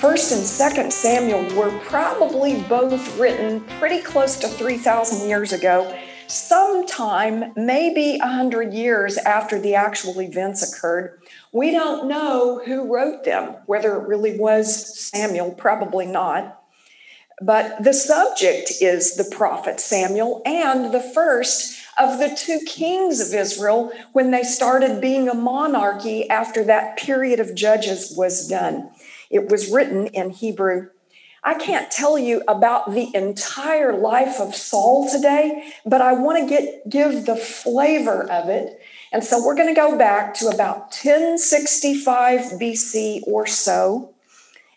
First and Second Samuel were probably both written pretty close to 3,000 years ago, sometime maybe 100 years after the actual events occurred. We don't know who wrote them, whether it really was Samuel, probably not. But the subject is the prophet Samuel and the first of the two kings of Israel when they started being a monarchy after that period of judges was done. It was written in Hebrew. I can't tell you about the entire life of Saul today, but I want to get give the flavor of it. And so we're going to go back to about 1065 BC or so,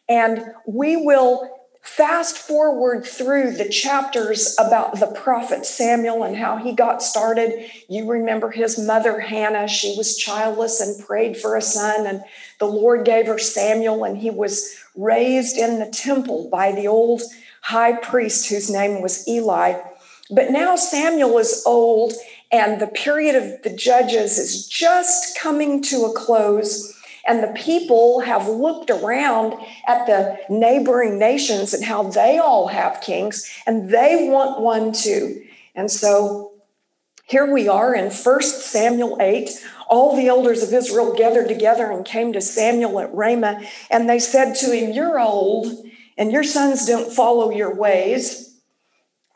and we will fast forward through the chapters about the prophet Samuel and how he got started. You remember his mother, Hannah. She was childless and prayed for a son, and the Lord gave her Samuel, and he was raised in the temple by the old high priest whose name was Eli. But now Samuel is old, and the period of the judges is just coming to a close. And the people have looked around at the neighboring nations and how they all have kings, and they want one too. And so here we are in 1 Samuel 8. All the elders of Israel gathered together and came to Samuel at Ramah, and they said to him, You're old, and your sons don't follow your ways.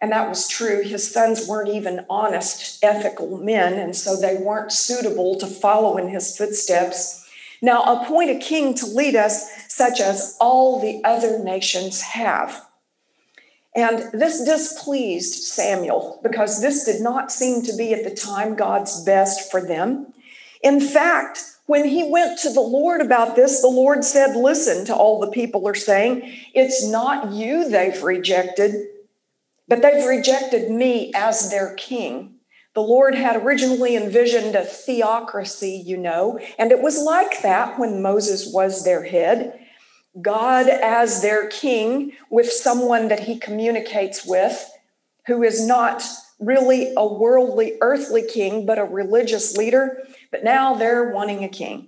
And that was true. His sons weren't even honest, ethical men, and so they weren't suitable to follow in his footsteps. Now appoint a king to lead us, such as all the other nations have. And this displeased Samuel because this did not seem to be at the time God's best for them. In fact, when he went to the Lord about this, the Lord said, Listen to all the people are saying, it's not you they've rejected, but they've rejected me as their king. The Lord had originally envisioned a theocracy, you know, and it was like that when Moses was their head. God as their king with someone that he communicates with who is not really a worldly, earthly king, but a religious leader. But now they're wanting a king.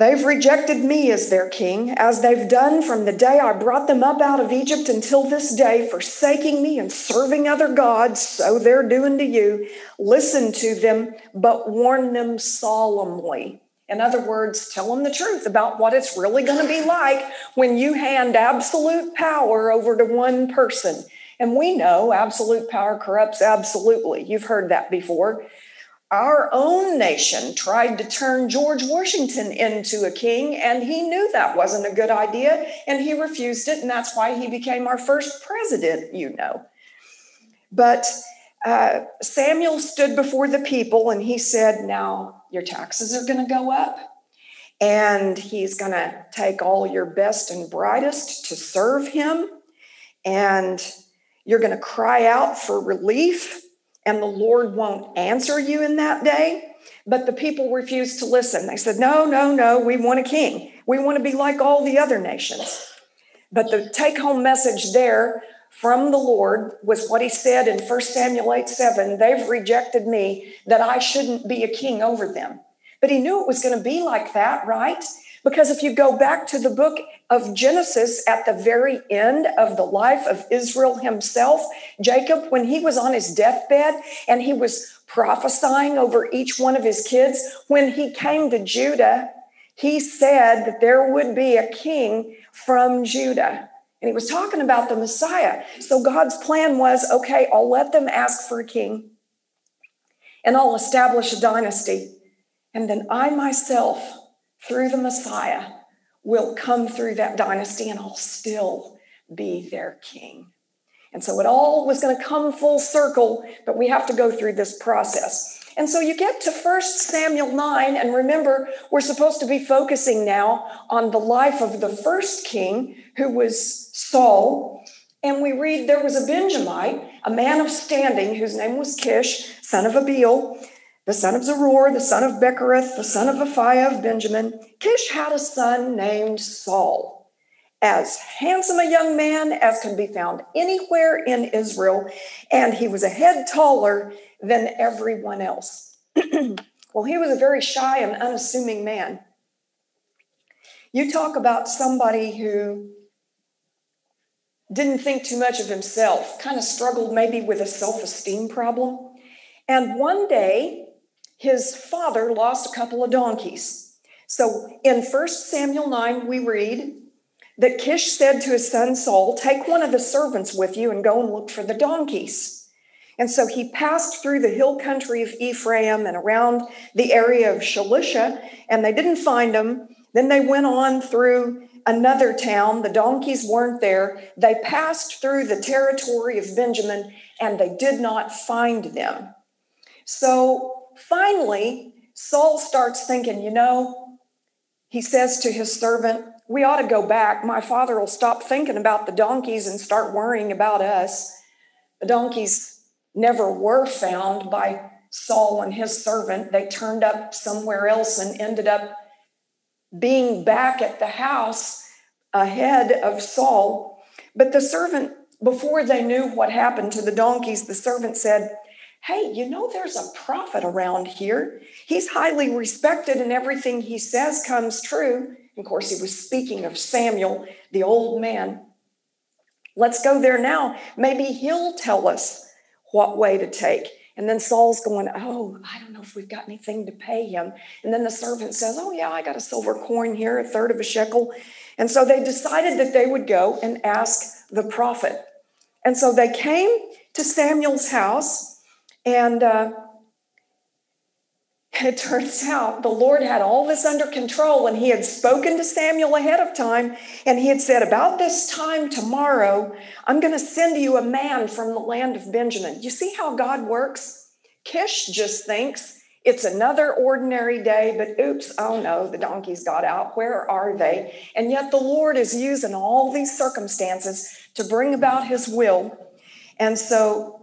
They've rejected me as their king, as they've done from the day I brought them up out of Egypt until this day, forsaking me and serving other gods. So they're doing to you. Listen to them, but warn them solemnly. In other words, tell them the truth about what it's really going to be like when you hand absolute power over to one person. And we know absolute power corrupts absolutely. You've heard that before our own nation tried to turn George Washington into a king, and he knew that wasn't a good idea, and he refused it, and that's why he became our first president, you know. But uh, Samuel stood before the people and he said, Now your taxes are going to go up, and he's going to take all your best and brightest to serve him, and you're going to cry out for relief and the Lord won't answer you in that day. But the people refused to listen. They said, No, no, no, we want a king. We want to be like all the other nations. But the take home message there from the Lord was what he said in 1 Samuel 8 7 they've rejected me that I shouldn't be a king over them. But he knew it was going to be like that, right? Because if you go back to the book of Genesis at the very end of the life of Israel himself, Jacob, when he was on his deathbed and he was prophesying over each one of his kids, when he came to Judah, he said that there would be a king from Judah. And he was talking about the Messiah. So God's plan was okay, I'll let them ask for a king and I'll establish a dynasty. And then I myself through the Messiah will come through that dynasty and I'll still be their king. And so it all was going to come full circle, but we have to go through this process. And so you get to 1 Samuel 9, and remember, we're supposed to be focusing now on the life of the first king, who was Saul. And we read there was a Benjamite, a man of standing, whose name was Kish, son of Abiel, the son of Zeror, the son of Bechorath, the son of Aphiah of Benjamin. Kish had a son named Saul, as handsome a young man as can be found anywhere in Israel, and he was a head taller than everyone else. well, he was a very shy and unassuming man. You talk about somebody who didn't think too much of himself, kind of struggled maybe with a self esteem problem. And one day, his father lost a couple of donkeys. So in 1 Samuel 9, we read that Kish said to his son Saul, Take one of the servants with you and go and look for the donkeys. And so he passed through the hill country of Ephraim and around the area of Shalisha, and they didn't find them. Then they went on through another town. The donkeys weren't there. They passed through the territory of Benjamin and they did not find them. So finally, Saul starts thinking, you know, he says to his servant, We ought to go back. My father will stop thinking about the donkeys and start worrying about us. The donkeys never were found by Saul and his servant. They turned up somewhere else and ended up being back at the house ahead of Saul. But the servant, before they knew what happened to the donkeys, the servant said, Hey, you know, there's a prophet around here. He's highly respected, and everything he says comes true. Of course, he was speaking of Samuel, the old man. Let's go there now. Maybe he'll tell us what way to take. And then Saul's going, Oh, I don't know if we've got anything to pay him. And then the servant says, Oh, yeah, I got a silver coin here, a third of a shekel. And so they decided that they would go and ask the prophet. And so they came to Samuel's house, and uh, it turns out the Lord had all this under control, and He had spoken to Samuel ahead of time, and He had said, About this time tomorrow, I'm going to send you a man from the land of Benjamin. You see how God works? Kish just thinks it's another ordinary day, but oops, oh no, the donkeys got out. Where are they? And yet the Lord is using all these circumstances to bring about his will. And so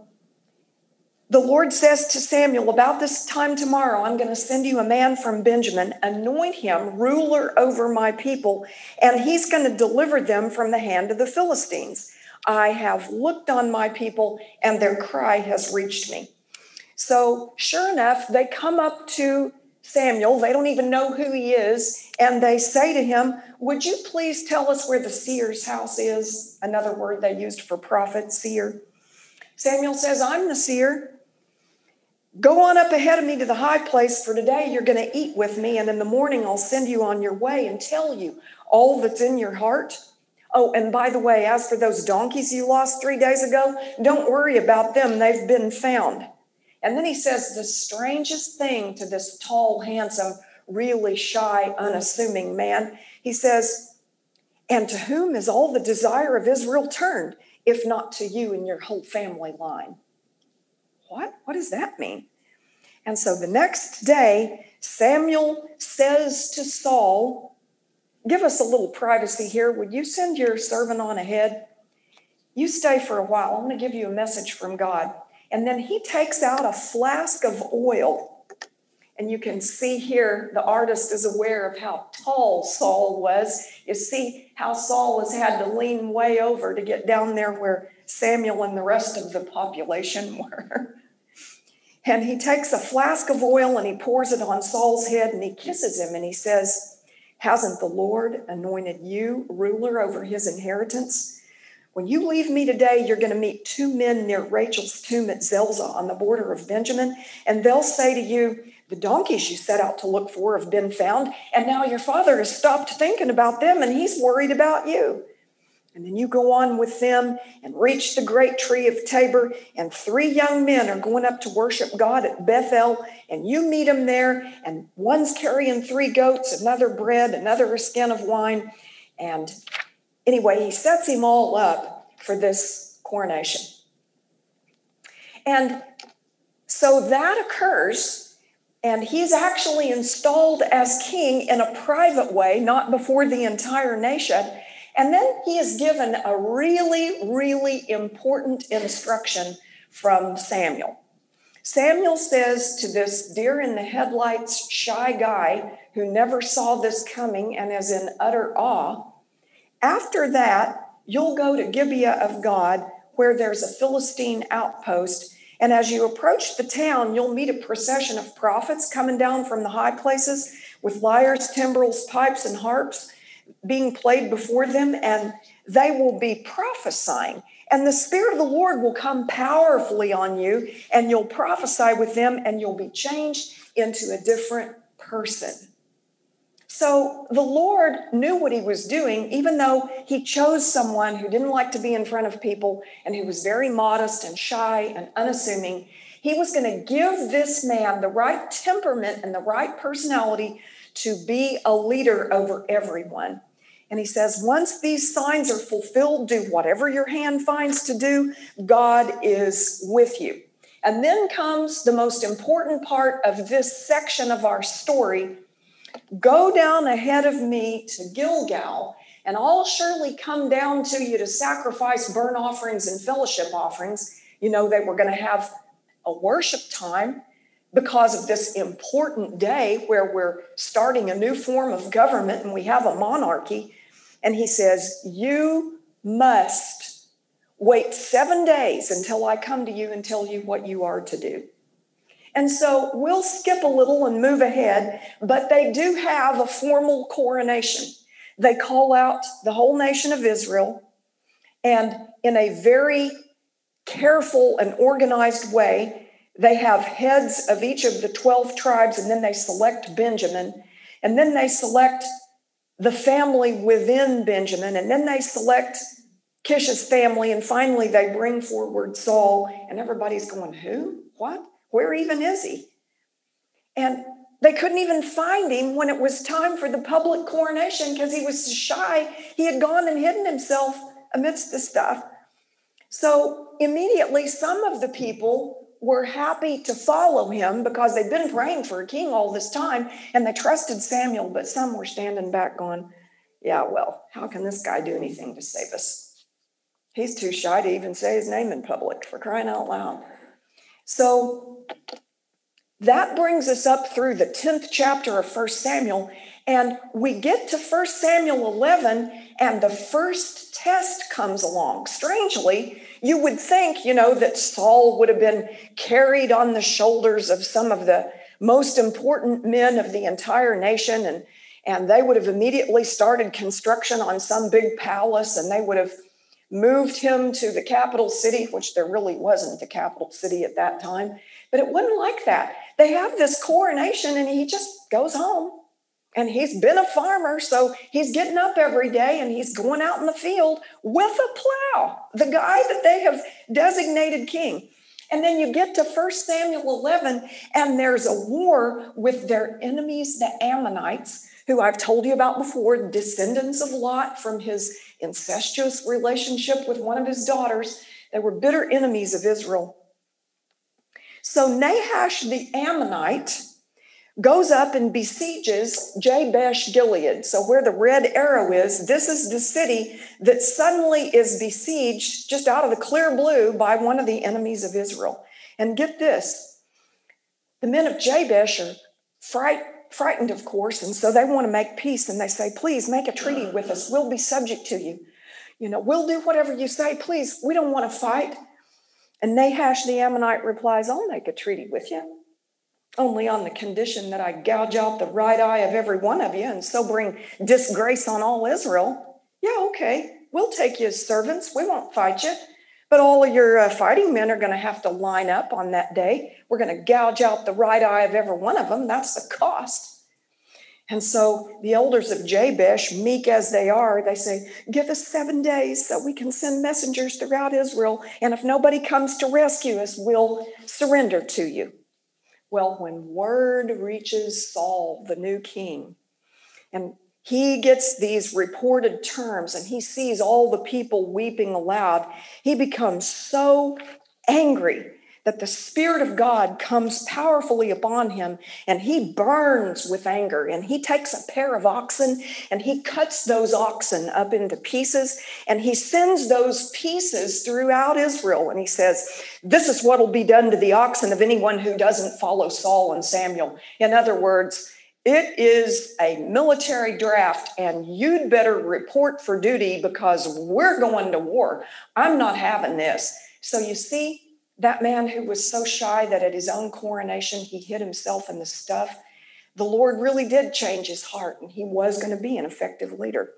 the Lord says to Samuel, About this time tomorrow, I'm going to send you a man from Benjamin, anoint him ruler over my people, and he's going to deliver them from the hand of the Philistines. I have looked on my people, and their cry has reached me. So, sure enough, they come up to Samuel. They don't even know who he is. And they say to him, Would you please tell us where the seer's house is? Another word they used for prophet, seer. Samuel says, I'm the seer. Go on up ahead of me to the high place, for today you're going to eat with me, and in the morning I'll send you on your way and tell you all that's in your heart. Oh, and by the way, as for those donkeys you lost three days ago, don't worry about them. They've been found. And then he says the strangest thing to this tall, handsome, really shy, unassuming man. He says, And to whom is all the desire of Israel turned, if not to you and your whole family line? What? What does that mean? And so the next day, Samuel says to Saul, Give us a little privacy here. Would you send your servant on ahead? You stay for a while. I'm going to give you a message from God. And then he takes out a flask of oil. And you can see here the artist is aware of how tall Saul was. You see how Saul has had to lean way over to get down there where Samuel and the rest of the population were. And he takes a flask of oil and he pours it on Saul's head and he kisses him and he says, Hasn't the Lord anointed you ruler over his inheritance? When you leave me today, you're going to meet two men near Rachel's tomb at Zelzah on the border of Benjamin, and they'll say to you, The donkeys you set out to look for have been found, and now your father has stopped thinking about them and he's worried about you. And then you go on with them and reach the great tree of Tabor, and three young men are going up to worship God at Bethel, and you meet them there, and one's carrying three goats, another bread, another a skin of wine, and Anyway, he sets him all up for this coronation. And so that occurs, and he's actually installed as king in a private way, not before the entire nation. And then he is given a really, really important instruction from Samuel. Samuel says to this deer in the headlights shy guy who never saw this coming and is in utter awe, after that, you'll go to Gibeah of God, where there's a Philistine outpost. And as you approach the town, you'll meet a procession of prophets coming down from the high places with lyres, timbrels, pipes, and harps. Being played before them, and they will be prophesying. And the Spirit of the Lord will come powerfully on you, and you'll prophesy with them, and you'll be changed into a different person. So the Lord knew what he was doing, even though he chose someone who didn't like to be in front of people and who was very modest and shy and unassuming. He was going to give this man the right temperament and the right personality to be a leader over everyone. And he says, once these signs are fulfilled, do whatever your hand finds to do. God is with you. And then comes the most important part of this section of our story Go down ahead of me to Gilgal, and I'll surely come down to you to sacrifice burnt offerings and fellowship offerings. You know, they were going to have a worship time because of this important day where we're starting a new form of government and we have a monarchy. And he says, You must wait seven days until I come to you and tell you what you are to do. And so we'll skip a little and move ahead, but they do have a formal coronation. They call out the whole nation of Israel, and in a very careful and organized way, they have heads of each of the 12 tribes, and then they select Benjamin, and then they select the family within Benjamin, and then they select Kish's family, and finally they bring forward Saul, and everybody's going, Who? What? Where even is he? And they couldn't even find him when it was time for the public coronation because he was shy. He had gone and hidden himself amidst the stuff. So immediately, some of the people were happy to follow him because they'd been praying for a king all this time and they trusted Samuel, but some were standing back going, Yeah, well, how can this guy do anything to save us? He's too shy to even say his name in public for crying out loud. So that brings us up through the 10th chapter of 1 Samuel, and we get to 1 Samuel 11, and the first test comes along. Strangely, you would think, you know, that Saul would have been carried on the shoulders of some of the most important men of the entire nation, and, and they would have immediately started construction on some big palace, and they would have moved him to the capital city, which there really wasn't the capital city at that time. But it wasn't like that. They have this coronation and he just goes home. And he's been a farmer, so he's getting up every day and he's going out in the field with a plow, the guy that they have designated king. And then you get to 1 Samuel 11, and there's a war with their enemies, the Ammonites, who I've told you about before, descendants of Lot from his incestuous relationship with one of his daughters. They were bitter enemies of Israel. So Nahash the Ammonite goes up and besieges Jabesh Gilead. So, where the red arrow is, this is the city that suddenly is besieged just out of the clear blue by one of the enemies of Israel. And get this the men of Jabesh are fright, frightened, of course, and so they want to make peace and they say, Please make a treaty with us. We'll be subject to you. You know, we'll do whatever you say. Please, we don't want to fight. And Nahash the Ammonite replies, I'll make a treaty with you, only on the condition that I gouge out the right eye of every one of you and so bring disgrace on all Israel. Yeah, okay, we'll take you as servants. We won't fight you. But all of your uh, fighting men are going to have to line up on that day. We're going to gouge out the right eye of every one of them. That's the cost. And so the elders of Jabesh, meek as they are, they say, Give us seven days so we can send messengers throughout Israel. And if nobody comes to rescue us, we'll surrender to you. Well, when word reaches Saul, the new king, and he gets these reported terms and he sees all the people weeping aloud, he becomes so angry that the Spirit of God comes powerfully upon him and he burns with anger. And he takes a pair of oxen and he cuts those oxen up into pieces and he sends those pieces throughout Israel. And he says, This is what will be done to the oxen of anyone who doesn't follow Saul and Samuel. In other words, it is a military draft, and you'd better report for duty because we're going to war. I'm not having this. So, you see, that man who was so shy that at his own coronation he hid himself in the stuff, the Lord really did change his heart and he was going to be an effective leader.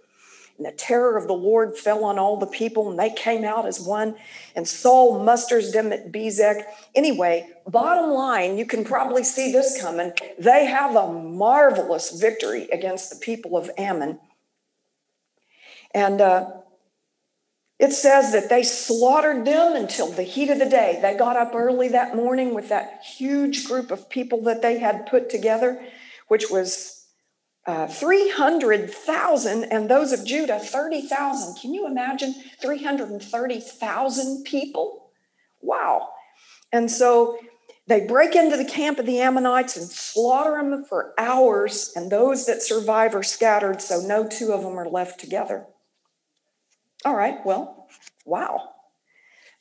And the terror of the Lord fell on all the people, and they came out as one. And Saul musters them at Bezek. Anyway, bottom line, you can probably see this coming. They have a marvelous victory against the people of Ammon. And uh, it says that they slaughtered them until the heat of the day. They got up early that morning with that huge group of people that they had put together, which was uh, 300,000, and those of Judah, 30,000. Can you imagine 330,000 people? Wow. And so they break into the camp of the Ammonites and slaughter them for hours, and those that survive are scattered, so no two of them are left together. All right, well, wow.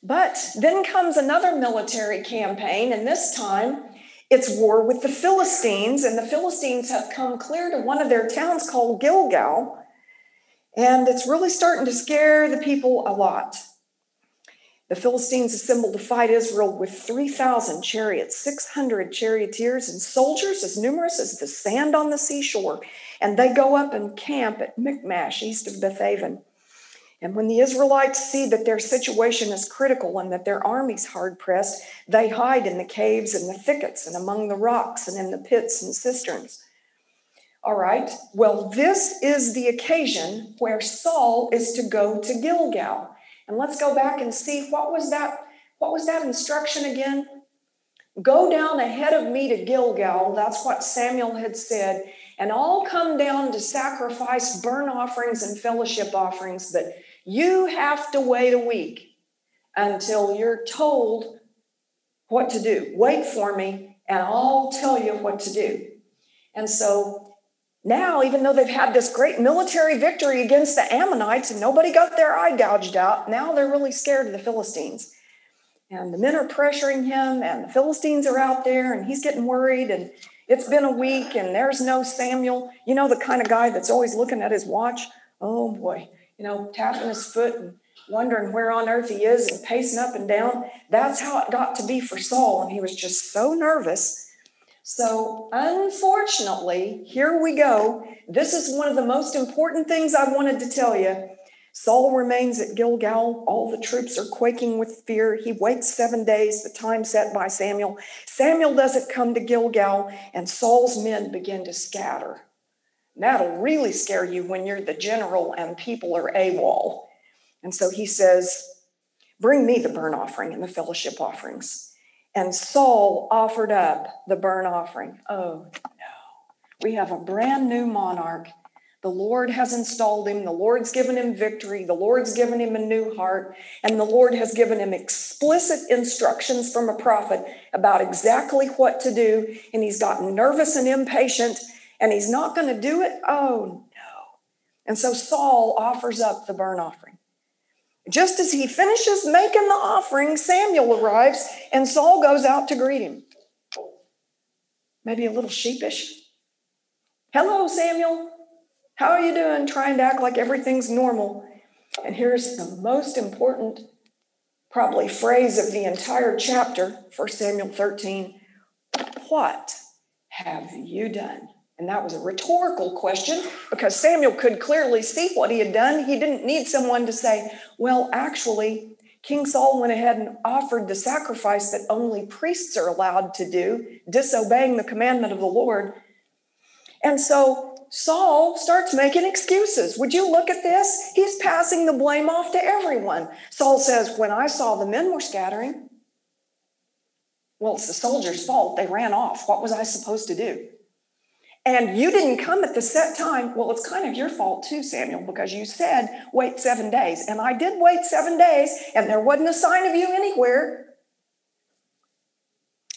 But then comes another military campaign, and this time it's war with the Philistines, and the Philistines have come clear to one of their towns called Gilgal, and it's really starting to scare the people a lot. The Philistines assembled to fight Israel with 3,000 chariots, 600 charioteers, and soldiers as numerous as the sand on the seashore. And they go up and camp at Michmash, east of Bethaven. And when the Israelites see that their situation is critical and that their army's hard pressed, they hide in the caves and the thickets and among the rocks and in the pits and cisterns. All right, well, this is the occasion where Saul is to go to Gilgal. And let's go back and see what was that what was that instruction again? Go down ahead of me to Gilgal. That's what Samuel had said. And all come down to sacrifice burnt offerings and fellowship offerings, but you have to wait a week until you're told what to do. Wait for me, and I'll tell you what to do. And so now, even though they've had this great military victory against the Ammonites and nobody got their eye gouged out, now they're really scared of the Philistines. And the men are pressuring him, and the Philistines are out there, and he's getting worried. And it's been a week, and there's no Samuel. You know, the kind of guy that's always looking at his watch? Oh boy, you know, tapping his foot and wondering where on earth he is and pacing up and down. That's how it got to be for Saul. And he was just so nervous. So, unfortunately, here we go. This is one of the most important things I wanted to tell you. Saul remains at Gilgal. All the troops are quaking with fear. He waits seven days, the time set by Samuel. Samuel doesn't come to Gilgal, and Saul's men begin to scatter. That'll really scare you when you're the general and people are AWOL. And so he says, Bring me the burnt offering and the fellowship offerings. And Saul offered up the burnt offering. Oh, no. We have a brand new monarch. The Lord has installed him. The Lord's given him victory. The Lord's given him a new heart. And the Lord has given him explicit instructions from a prophet about exactly what to do. And he's gotten nervous and impatient and he's not going to do it? Oh, no. And so Saul offers up the burnt offering. Just as he finishes making the offering, Samuel arrives and Saul goes out to greet him. Maybe a little sheepish. Hello, Samuel. How are you doing? Trying to act like everything's normal. And here's the most important, probably, phrase of the entire chapter, 1 Samuel 13. What have you done? And that was a rhetorical question because Samuel could clearly see what he had done. He didn't need someone to say, well, actually, King Saul went ahead and offered the sacrifice that only priests are allowed to do, disobeying the commandment of the Lord. And so Saul starts making excuses. Would you look at this? He's passing the blame off to everyone. Saul says, When I saw the men were scattering, well, it's the soldiers' fault. They ran off. What was I supposed to do? And you didn't come at the set time, well, it's kind of your fault too, Samuel, because you said wait seven days. And I did wait seven days, and there wasn't a sign of you anywhere.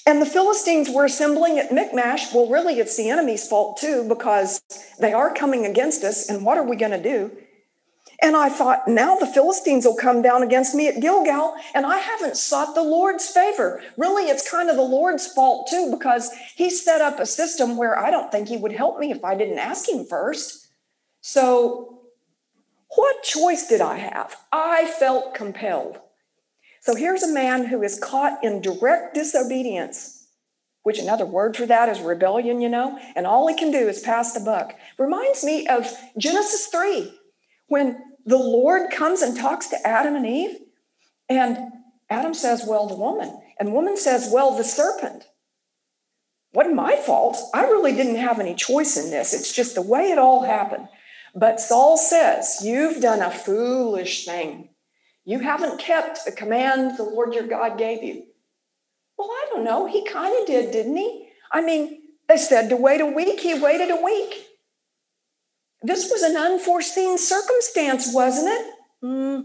And the Philistines were assembling at Michmash. Well, really, it's the enemy's fault too, because they are coming against us. And what are we going to do? And I thought, now the Philistines will come down against me at Gilgal, and I haven't sought the Lord's favor. Really, it's kind of the Lord's fault too, because he set up a system where I don't think he would help me if I didn't ask him first. So, what choice did I have? I felt compelled. So, here's a man who is caught in direct disobedience. which another word for that is rebellion, you know, and all he can do is pass the buck. Reminds me of Genesis 3, when the Lord comes and talks to Adam and Eve, and Adam says, Well, the woman, and woman says, Well, the serpent. Wasn't my fault. I really didn't have any choice in this. It's just the way it all happened. But Saul says, You've done a foolish thing. You haven't kept the command the Lord your God gave you. Well, I don't know. He kind of did, didn't he? I mean, they said to wait a week, he waited a week. This was an unforeseen circumstance, wasn't it? Mm.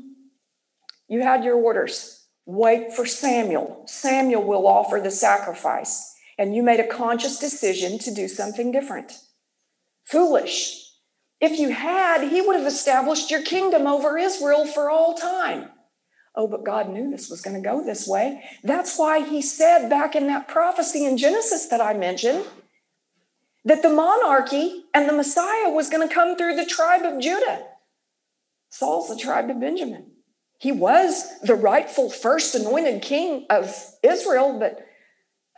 You had your orders. Wait for Samuel. Samuel will offer the sacrifice. And you made a conscious decision to do something different. Foolish. If you had, he would have established your kingdom over Israel for all time. Oh, but God knew this was going to go this way. That's why he said back in that prophecy in Genesis that I mentioned that the monarchy and the Messiah was going to come through the tribe of Judah. Saul's the tribe of Benjamin. He was the rightful first anointed king of Israel, but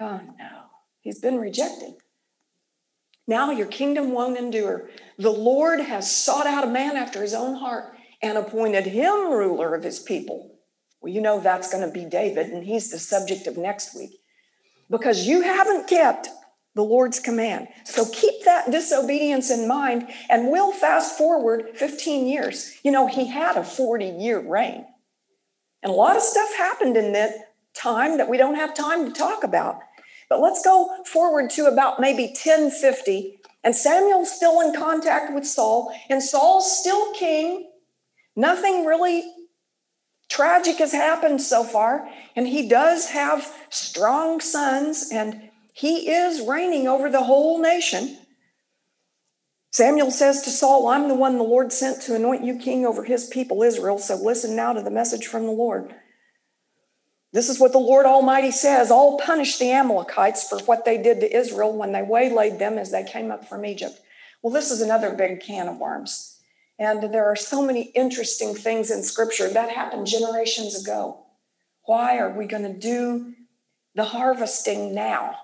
oh no, he's been rejected. Now your kingdom won't endure. The Lord has sought out a man after his own heart and appointed him ruler of his people. Well, you know that's going to be David, and he's the subject of next week. Because you haven't kept the Lord's command. So keep that disobedience in mind, and we'll fast forward 15 years. You know, he had a 40 year reign. And a lot of stuff happened in that time that we don't have time to talk about. But let's go forward to about maybe 1050. And Samuel's still in contact with Saul, and Saul's still king. Nothing really tragic has happened so far, and he does have strong sons, and he is reigning over the whole nation. Samuel says to Saul, I'm the one the Lord sent to anoint you king over his people Israel, so listen now to the message from the Lord. This is what the Lord Almighty says I'll punish the Amalekites for what they did to Israel when they waylaid them as they came up from Egypt. Well, this is another big can of worms. And there are so many interesting things in Scripture that happened generations ago. Why are we going to do the harvesting now?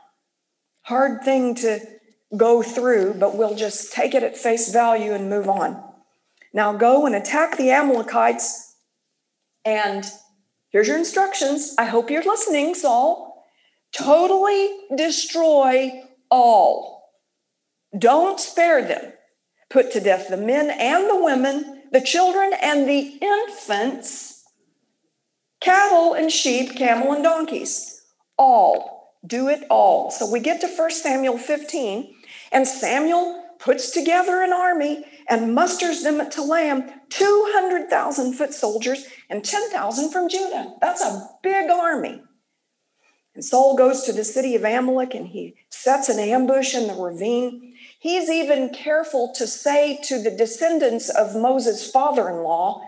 Hard thing to go through, but we'll just take it at face value and move on. Now go and attack the Amalekites. And here's your instructions. I hope you're listening, Saul. Totally destroy all. Don't spare them put to death the men and the women, the children and the infants, cattle and sheep, camel and donkeys. All. Do it all. So we get to 1 Samuel 15, and Samuel puts together an army and musters them at Telaim 200,000 foot soldiers and 10,000 from Judah. That's a big army. And Saul goes to the city of Amalek and he sets an ambush in the ravine. He's even careful to say to the descendants of Moses' father in law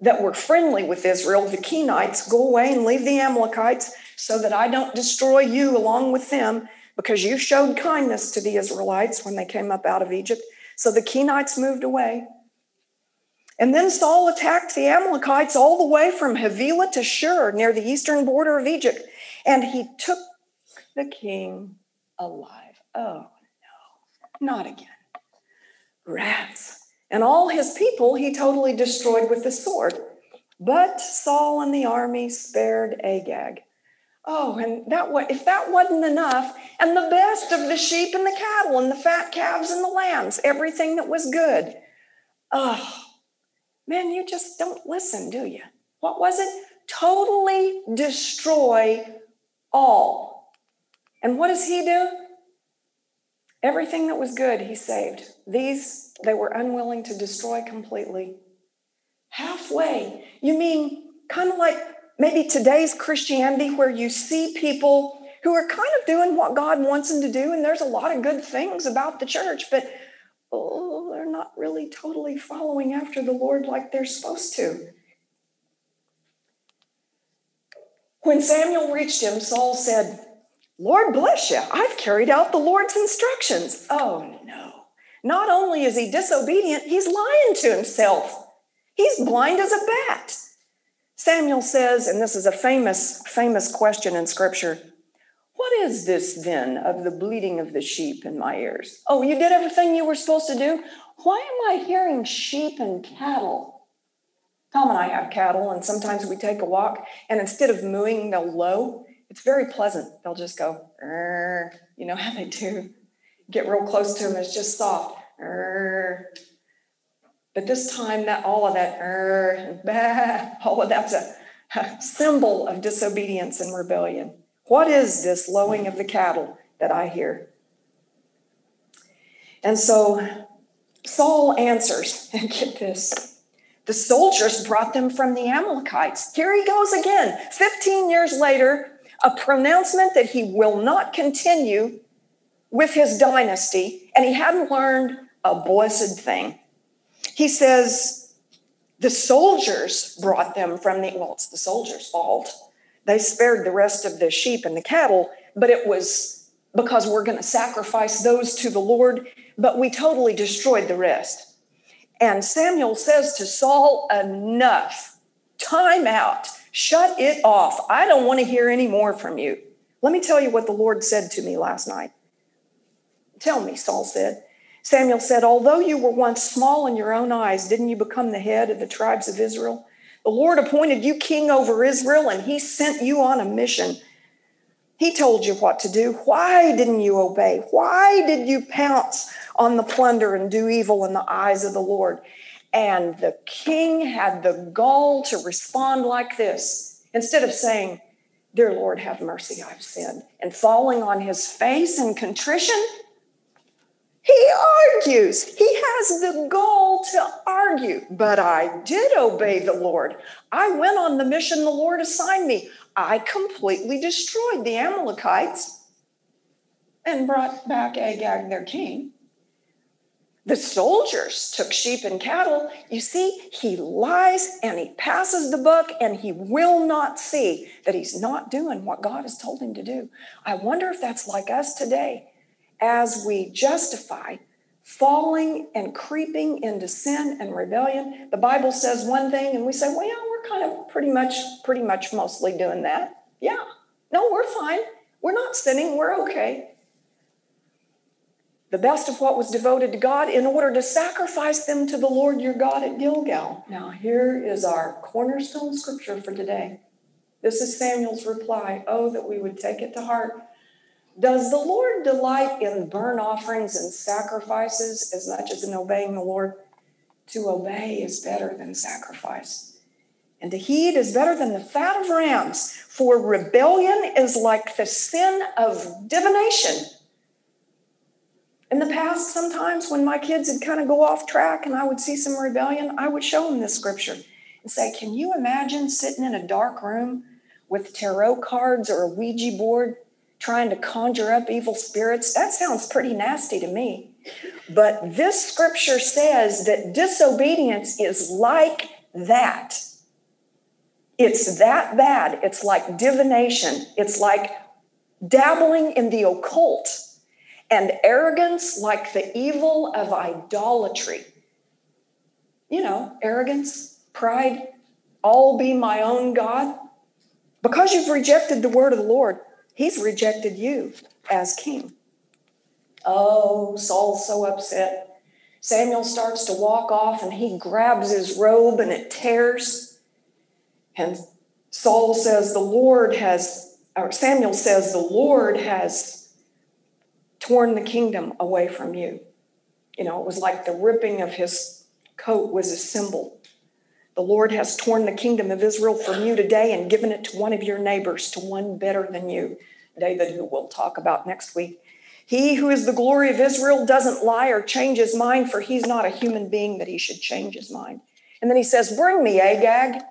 that were friendly with Israel, the Kenites, go away and leave the Amalekites so that I don't destroy you along with them because you showed kindness to the Israelites when they came up out of Egypt. So the Kenites moved away. And then Saul attacked the Amalekites all the way from Havilah to Shur near the eastern border of Egypt. And he took the king alive. Oh, no, not again. Rats. And all his people he totally destroyed with the sword. But Saul and the army spared Agag. Oh, and that if that wasn't enough, and the best of the sheep and the cattle and the fat calves and the lambs, everything that was good. Oh, man, you just don't listen, do you? What was it? Totally destroy all. And what does he do? Everything that was good, he saved. These, they were unwilling to destroy completely. Halfway. You mean kind of like maybe today's Christianity, where you see people who are kind of doing what God wants them to do, and there's a lot of good things about the church, but oh, they're not really totally following after the Lord like they're supposed to. When Samuel reached him, Saul said, Lord bless you, I've carried out the Lord's instructions. Oh no. Not only is he disobedient, he's lying to himself. He's blind as a bat. Samuel says, and this is a famous, famous question in scripture What is this then of the bleating of the sheep in my ears? Oh, you did everything you were supposed to do? Why am I hearing sheep and cattle? Tom and I have cattle, and sometimes we take a walk, and instead of mooing, they'll low. It's very pleasant. They'll just go, you know how they do. Get real close to them, it's just soft. But this time, that all of that, all of that's a, a symbol of disobedience and rebellion. What is this lowing of the cattle that I hear? And so Saul answers, and get this the soldiers brought them from the Amalekites. Here he goes again. 15 years later, a pronouncement that he will not continue with his dynasty, and he hadn't learned a blessed thing. He says, The soldiers brought them from the, well, it's the soldiers' fault. They spared the rest of the sheep and the cattle, but it was because we're going to sacrifice those to the Lord, but we totally destroyed the rest. And Samuel says to Saul, Enough, time out, shut it off. I don't want to hear any more from you. Let me tell you what the Lord said to me last night. Tell me, Saul said. Samuel said, Although you were once small in your own eyes, didn't you become the head of the tribes of Israel? The Lord appointed you king over Israel, and he sent you on a mission. He told you what to do. Why didn't you obey? Why did you pounce on the plunder and do evil in the eyes of the Lord? And the king had the gall to respond like this instead of saying, Dear Lord, have mercy, I've sinned, and falling on his face in contrition. He argues. He has the gall to argue. But I did obey the Lord. I went on the mission the Lord assigned me. I completely destroyed the Amalekites and brought back Agag, their king. The soldiers took sheep and cattle. You see, he lies and he passes the buck and he will not see that he's not doing what God has told him to do. I wonder if that's like us today as we justify falling and creeping into sin and rebellion. The Bible says one thing and we say, well, we're kind of pretty much, pretty much mostly doing that. Yeah. No, we're fine. We're not sinning. We're okay. The best of what was devoted to God in order to sacrifice them to the Lord your God at Gilgal. Now, here is our cornerstone scripture for today. This is Samuel's reply. Oh, that we would take it to heart does the Lord delight in burnt offerings and sacrifices as much as in obeying the Lord? To obey is better than sacrifice, and to heed is better than the fat of rams, for rebellion is like the sin of divination. In the past, sometimes when my kids would kind of go off track and I would see some rebellion, I would show them this scripture and say, Can you imagine sitting in a dark room with tarot cards or a Ouija board trying to conjure up evil spirits, that sounds pretty nasty to me. But this scripture says that disobedience is like that. It's that bad. It's like divination. It's like dabbling in the occult and arrogance like the evil of idolatry. You know, arrogance, pride, all be my own God. Because you've rejected the word of the Lord, He's rejected you as king. Oh, Saul's so upset. Samuel starts to walk off and he grabs his robe and it tears. And Saul says, The Lord has, or Samuel says, The Lord has torn the kingdom away from you. You know, it was like the ripping of his coat was a symbol. The Lord has torn the kingdom of Israel from you today and given it to one of your neighbors, to one better than you, David, who we'll talk about next week. He who is the glory of Israel doesn't lie or change his mind, for he's not a human being that he should change his mind. And then he says, Bring me Agag.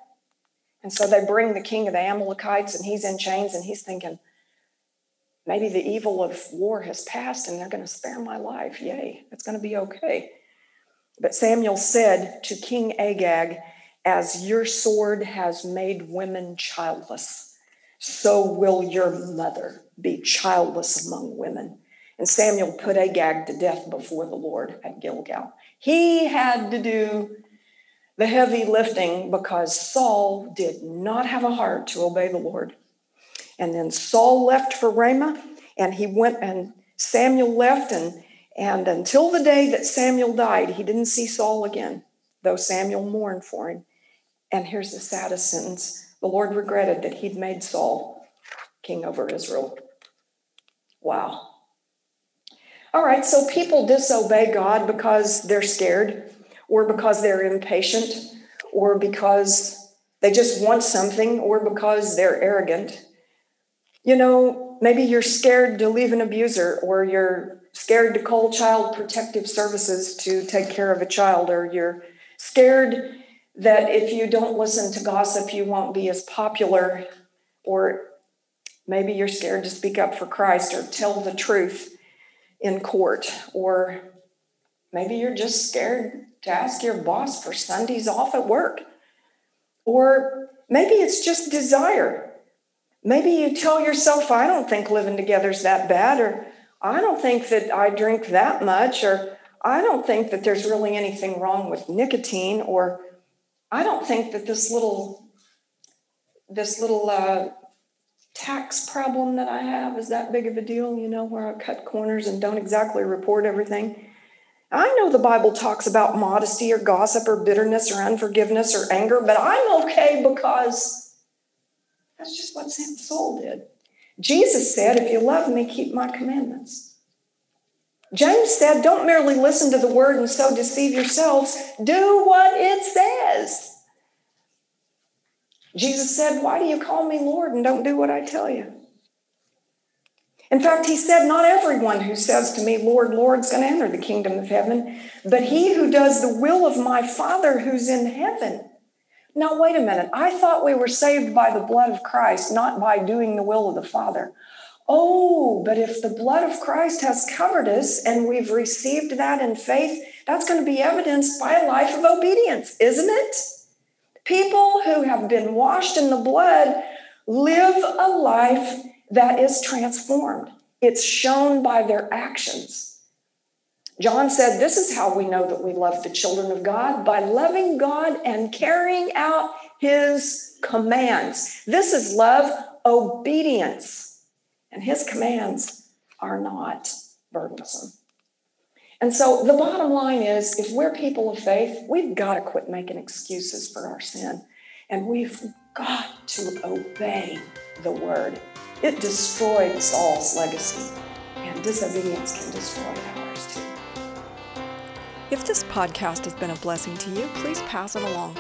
And so they bring the king of the Amalekites, and he's in chains, and he's thinking, Maybe the evil of war has passed and they're going to spare my life. Yay, it's going to be okay. But Samuel said to King Agag, as your sword has made women childless, so will your mother be childless among women. And Samuel put Agag to death before the Lord at Gilgal. He had to do the heavy lifting because Saul did not have a heart to obey the Lord. And then Saul left for Ramah, and he went, and Samuel left, and, and until the day that Samuel died, he didn't see Saul again, though Samuel mourned for him. And here's the saddest sentence the Lord regretted that he'd made Saul king over Israel. Wow. All right, so people disobey God because they're scared, or because they're impatient, or because they just want something, or because they're arrogant. You know, maybe you're scared to leave an abuser, or you're scared to call child protective services to take care of a child, or you're scared that if you don't listen to gossip, you won't be as popular, or maybe you're scared to speak up for Christ or tell the truth in court, or maybe you're just scared to ask your boss for Sundays off at work, or maybe it's just desire. Maybe you tell yourself, I don't think living together is that bad, or I don't think that I drink that much, or I don't think that there's really anything wrong with nicotine, or I don't think that this little this little uh, tax problem that I have is that big of a deal, you know, where I cut corners and don't exactly report everything. I know the Bible talks about modesty or gossip or bitterness or unforgiveness or anger, but I'm okay because that's just what St. Saul did. Jesus said, If you love me, keep my commandments. James said, Don't merely listen to the word and so deceive yourselves, do what it says. Jesus said, Why do you call me Lord and don't do what I tell you? In fact, he said, Not everyone who says to me, Lord, Lord, is going to enter the kingdom of heaven, but he who does the will of my Father who's in heaven. Now, wait a minute. I thought we were saved by the blood of Christ, not by doing the will of the Father. Oh, but if the blood of Christ has covered us and we've received that in faith, that's going to be evidenced by a life of obedience, isn't it? People who have been washed in the blood live a life that is transformed. It's shown by their actions. John said, This is how we know that we love the children of God by loving God and carrying out his commands. This is love, obedience. And his commands are not burdensome. And so the bottom line is if we're people of faith, we've got to quit making excuses for our sin. And we've got to obey the word. It destroyed Saul's legacy, and disobedience can destroy ours too. If this podcast has been a blessing to you, please pass it along.